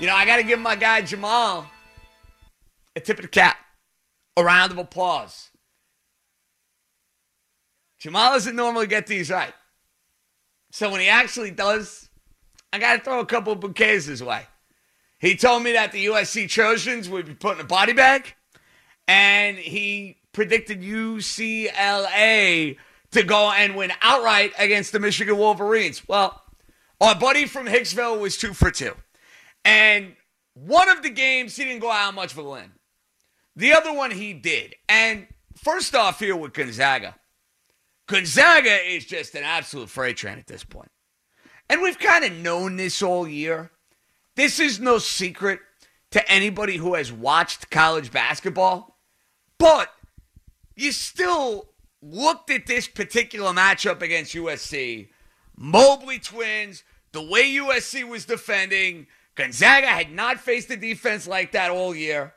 You know, I got to give my guy Jamal a tip of the cap, a round of applause. Jamal doesn't normally get these right. So when he actually does, I got to throw a couple of bouquets his way. He told me that the USC Trojans would be put in a body bag, and he predicted UCLA to go and win outright against the Michigan Wolverines. Well, our buddy from Hicksville was two for two. And one of the games, he didn't go out much for a limb. The other one, he did. And first off, here with Gonzaga. Gonzaga is just an absolute freight train at this point. And we've kind of known this all year. This is no secret to anybody who has watched college basketball. But you still looked at this particular matchup against USC. Mobley twins, the way USC was defending, Gonzaga had not faced a defense like that all year.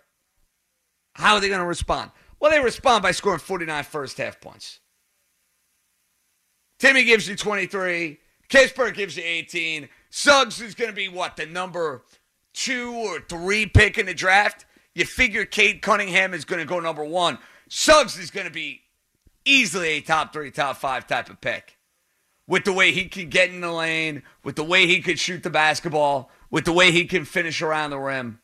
How are they going to respond? Well, they respond by scoring 49 first half points. Timme gives you 23. Kispert gives you 18. Suggs is going to be what, the number two or three pick in the draft? You figure Cade Cunningham is going to go number one. Suggs is going to be easily a top three, top five type of pick. With the way he can get in the lane, with the way he could shoot the basketball, with the way he can finish around the rim.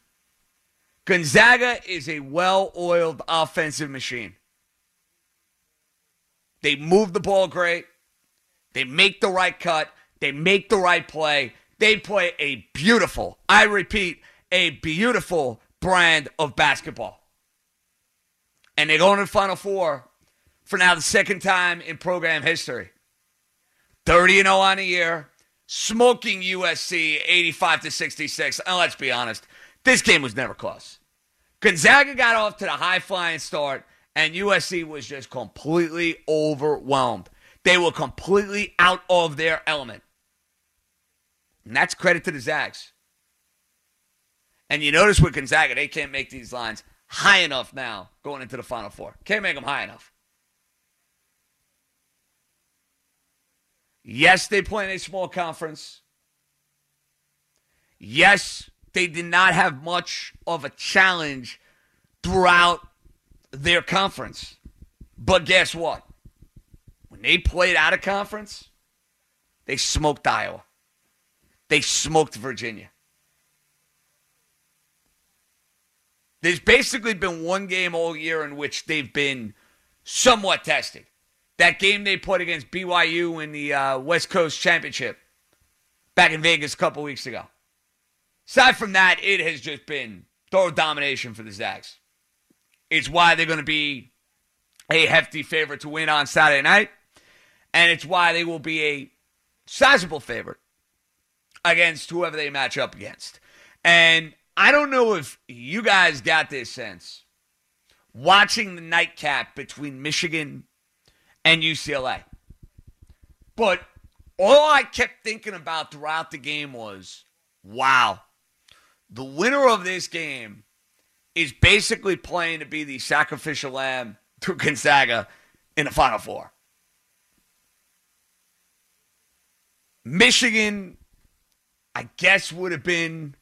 Gonzaga is a well oiled offensive machine. They move the ball great. They make the right cut. They make the right play. They play a beautiful, I repeat, a beautiful brand of basketball. And they go into the Final Four for now the second time in program history. 30 0 on a year, smoking USC 85 to 66. And let's be honest, this game was never close. Gonzaga got off to the high flying start, and USC was just completely overwhelmed. They were completely out of their element. And that's credit to the Zags. And you notice with Gonzaga, they can't make these lines high enough now going into the Final Four. Can't make them high enough. Yes, they play in a small conference. Yes, they did not have much of a challenge throughout their conference. But guess what? When they played out of conference, they smoked Iowa. They smoked Virginia. There's basically been one game all year in which they've been somewhat tested. That game they played against BYU in the uh, West Coast Championship back in Vegas a couple weeks ago. Aside from that, it has just been thorough domination for the Zags. It's why they're going to be a hefty favorite to win on Saturday night, and it's why they will be a sizable favorite against whoever they match up against. And I don't know if you guys got this sense watching the nightcap between Michigan and UCLA. But all I kept thinking about throughout the game was wow, the winner of this game is basically playing to be the sacrificial lamb to Gonzaga in the Final Four. Michigan, I guess, would have been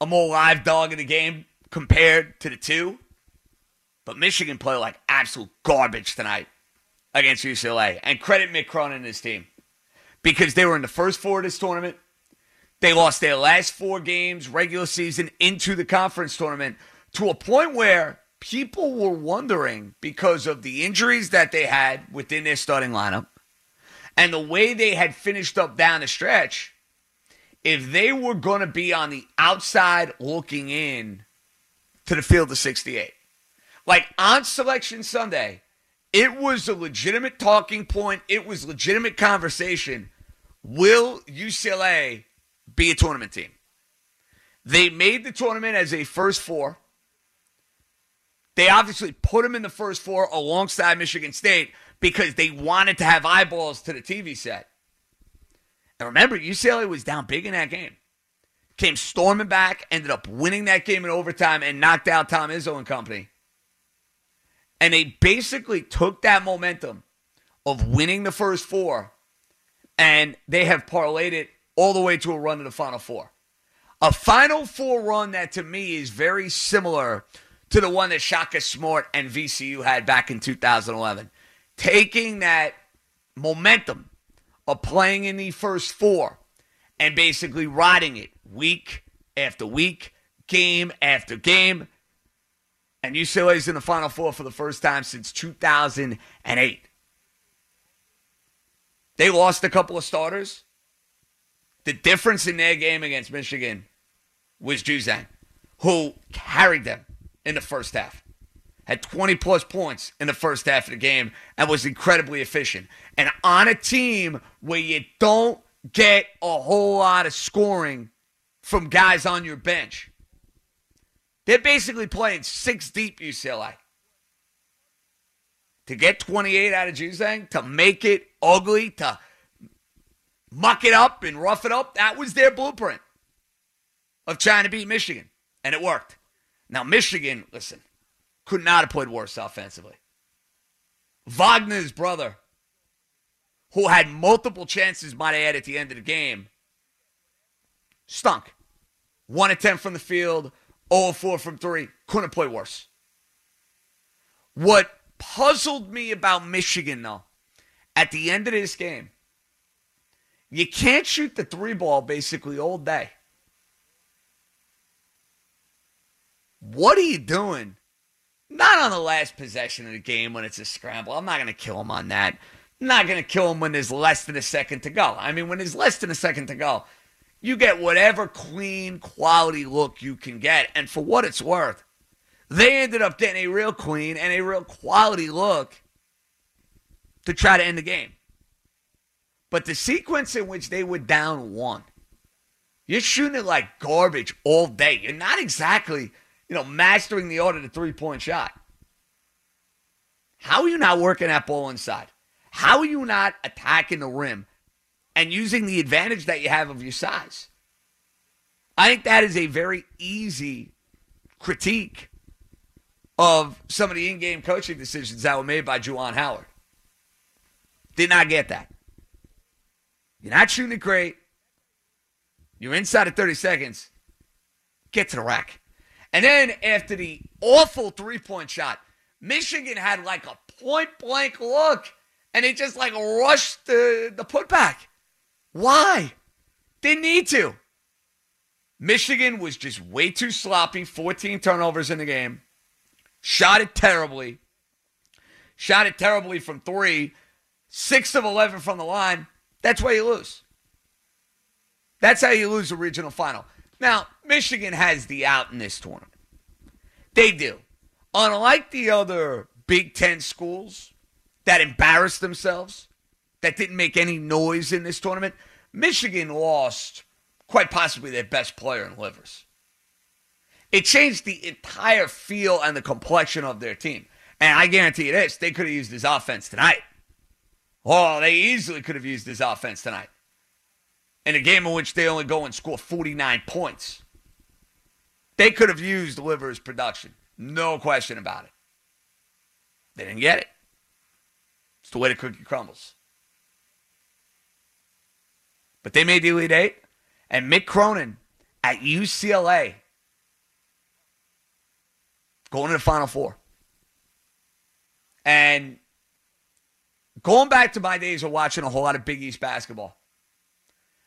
a more live dog in the game compared to the two. But Michigan played like absolute garbage tonight against UCLA. And credit Mick Cronin and his team because they were in the first four of this tournament. They lost their last four games, regular season, into the conference tournament to a point where people were wondering because of the injuries that they had within their starting lineup and the way they had finished up down the stretch, if they were going to be on the outside looking in to the field of 68. Like on Selection Sunday, it was a legitimate talking point, it was legitimate conversation. Will UCLA be a tournament team? They made the tournament as a first four. They obviously put them in the first four alongside Michigan State because they wanted to have eyeballs to the TV set. And remember, UCLA was down big in that game. Came storming back, ended up winning that game in overtime, and knocked out Tom Izzo and company. And they basically took that momentum of winning the first four, and they have parlayed it all the way to a run to the Final Four. A Final Four run that to me is very similar to the one that Shaka Smart and VCU had back in 2011 taking that momentum of playing in the first four and basically riding it week after week, game after game. And UCLA is in the Final Four for the first time since 2008. They lost a couple of starters. The difference in their game against Michigan was Juzang, who carried them in the first half had 20 plus points in the first half of the game and was incredibly efficient. And on a team where you don't get a whole lot of scoring from guys on your bench, they're basically playing six deep UCLA. To get 28 out of Juzang, to make it ugly, to muck it up and rough it up, that was their blueprint of trying to beat Michigan. And it worked. Now, Michigan, listen, could not have played worse offensively. Wagner's brother, who had multiple chances, might add, at the end of the game, stunk. 1 of 10 from the field, 0 4 from 3. Couldn't play worse. What puzzled me about Michigan, though, at the end of this game, you can't shoot the three ball basically all day. What are you doing not on the last possession of the game when it's a scramble. I'm not going to kill him on that. I'm not going to kill him when there's less than a second to go. I mean, when there's less than a second to go, you get whatever clean quality look you can get. And for what it's worth, they ended up getting a real clean and a real quality look to try to end the game. But the sequence in which they were down one, you're shooting it like garbage all day. You're not exactly you know, mastering the art of the three point shot. How are you not working that ball inside? How are you not attacking the rim and using the advantage that you have of your size? I think that is a very easy critique of some of the in game coaching decisions that were made by Juwan Howard. Did not get that. You're not shooting it great. You're inside of 30 seconds. Get to the rack. And then after the awful three point shot, Michigan had like a point blank look and they just like rushed the, the putback. Why? Didn't need to. Michigan was just way too sloppy, 14 turnovers in the game. Shot it terribly. Shot it terribly from three. Six of 11 from the line. That's why you lose. That's how you lose the regional final. Now, Michigan has the out in this tournament. They do. Unlike the other Big Ten schools that embarrassed themselves, that didn't make any noise in this tournament, Michigan lost quite possibly their best player in Livers. It changed the entire feel and the complexion of their team. And I guarantee you this, they could have used his offense tonight. Oh, they easily could have used his offense tonight in a game in which they only go and score 49 points. They could have used Livers' production. No question about it. They didn't get it. It's the way the cookie crumbles. But they made the Elite Eight, and Mick Cronin at UCLA going to the Final Four. And going back to my days of watching a whole lot of Big East basketball,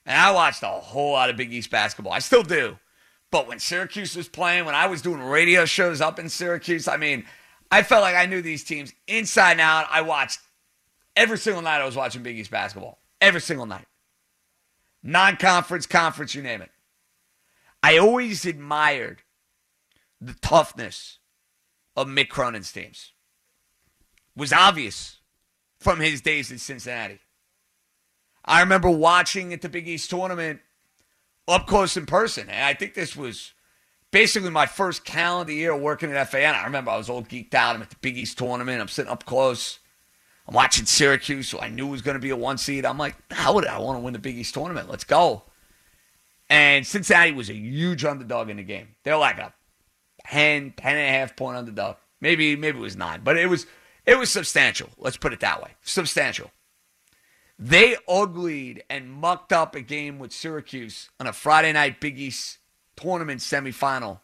And I watched a whole lot of Big East basketball. I still do. But when Syracuse was playing, when I was doing radio shows up in Syracuse, I mean, I felt like I knew these teams inside and out. I watched every single night I was watching Big East basketball. Every single night. Non conference, conference, you name it. I always admired the toughness of Mick Cronin's teams. Was obvious from his days at Cincinnati. I remember watching at the Big East tournament up close in person. And I think this was basically my first calendar year working at FAN. I remember I was all geeked out. I'm at the Big East tournament. I'm sitting up close. I'm watching Syracuse, so I knew it was going to be a one seed. I'm like, how would I want to win the Big East tournament? Let's go. And Cincinnati was a huge underdog in the game. They're like a 10, 10 and a half point underdog. Maybe, maybe it was nine, but it was it was substantial. Let's put it that way. Substantial. They uglied and mucked up a game with Syracuse on a Friday night Big East tournament semifinal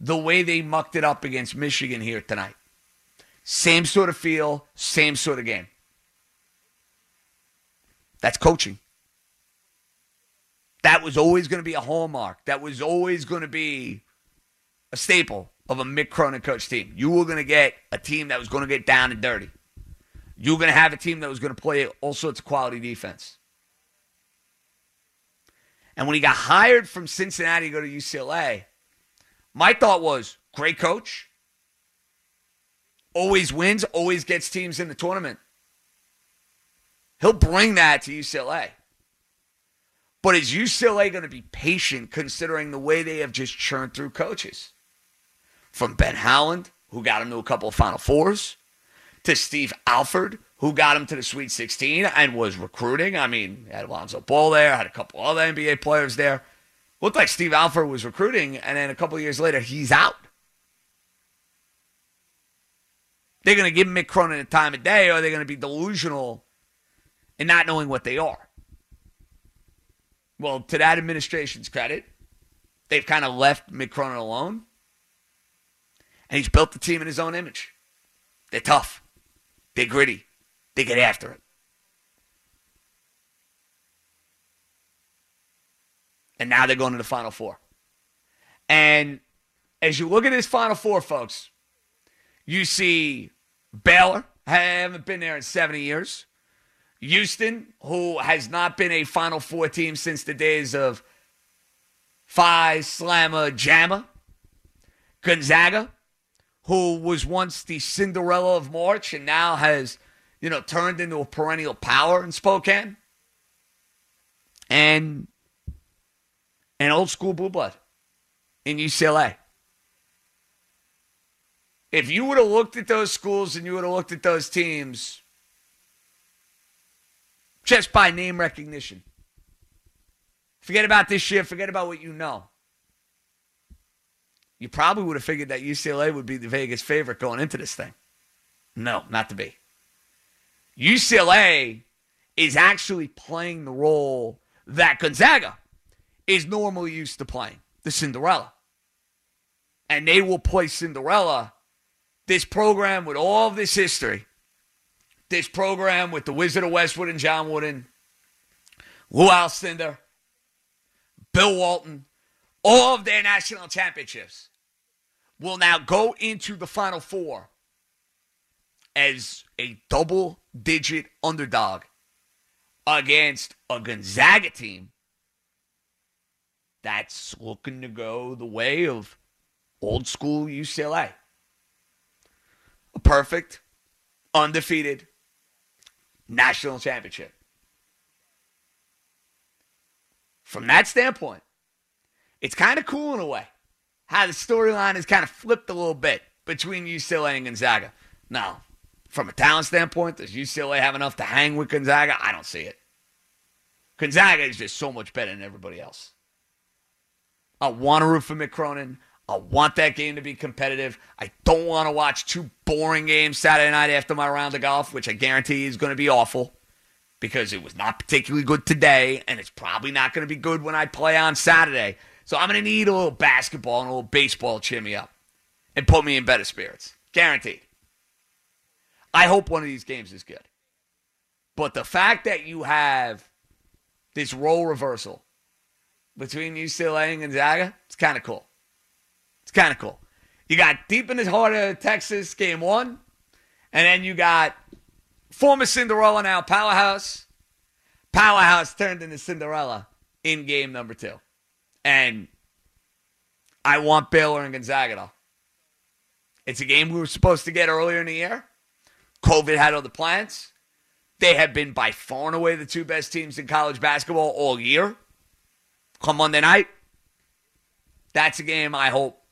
the way they mucked it up against Michigan here tonight. Same sort of feel, same sort of game. That's coaching. That was always going to be a hallmark. That was always going to be a staple of a Mick Cronin coach team. You were going to get a team that was going to get down and dirty. You were going to have a team that was going to play all sorts of quality defense. And when he got hired from Cincinnati to go to UCLA, my thought was great coach, always wins, always gets teams in the tournament. He'll bring that to UCLA. But is UCLA going to be patient considering the way they have just churned through coaches? From Ben Howland, who got him to a couple of Final Fours, to Steve Alford, who got him to the Sweet 16 and was recruiting. I mean, had Alonzo Ball there, had a couple other NBA players there. Looked like Steve Alford was recruiting, and then a couple years later, he's out. They're going to give Mick Cronin a time of day, or they're going to be delusional in not knowing what they are. Well, to that administration's credit, they've kind of left Mick Cronin alone, and he's built the team in his own image. They're tough, they're gritty, they get after it. And now they're going to the Final Four. And as you look at this Final Four, folks, you see Baylor, haven't been there in 70 years. Houston, who has not been a Final Four team since the days of Phi Slama Jama. Gonzaga, who was once the Cinderella of March and now has, you know, turned into a perennial power in Spokane. And an old school blue blood in UCLA. If you would have looked at those schools and you would have looked at those teams just by name recognition, forget about this year, forget about what you know. You probably would have figured that UCLA would be the Vegas favorite going into this thing. No, not to be. UCLA is actually playing the role that Gonzaga is normally used to playing the Cinderella. And they will play Cinderella. This program with all this history, this program with the Wizard of Westwood and John Wooden, Lew Alcindor, Bill Walton, all of their national championships will now go into the Final Four as a double digit underdog against a Gonzaga team that's looking to go the way of old school UCLA. Perfect, undefeated national championship. From that standpoint, it's kind of cool in a way how the storyline has kind of flipped a little bit between UCLA and Gonzaga. Now, from a talent standpoint, does UCLA have enough to hang with Gonzaga? I don't see it. Gonzaga is just so much better than everybody else. I want to root for Mick Cronin. I want that game to be competitive. I don't want to watch two boring games Saturday night after my round of golf, which I guarantee is going to be awful because it was not particularly good today, and it's probably not going to be good when I play on Saturday. So I'm going to need a little basketball and a little baseball to cheer me up and put me in better spirits. Guaranteed. I hope one of these games is good. But the fact that you have this role reversal between UCLA and Gonzaga. It's kind of cool. Kind of cool. You got deep in the heart of Texas, game one, and then you got former Cinderella, now powerhouse. Powerhouse turned into Cinderella in game number two. And I want Baylor and Gonzaga, though. It's a game we were supposed to get earlier in the year. COVID had other plans. They have been by far and away the two best teams in college basketball all year. Come Monday night, that's a game I hope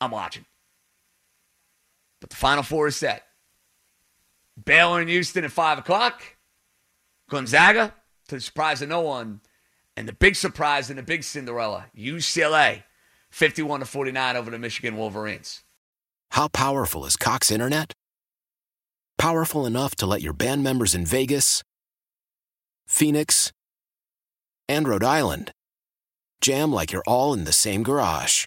I'm watching. But the Final Four is set. Baylor and Houston at 5 o'clock. Gonzaga, to the surprise of no one. And the big surprise and the big Cinderella, UCLA, 51 to 49 over the Michigan Wolverines. How powerful is Cox Internet? Powerful enough to let your band members in Vegas, Phoenix, and Rhode Island jam like you're all in the same garage.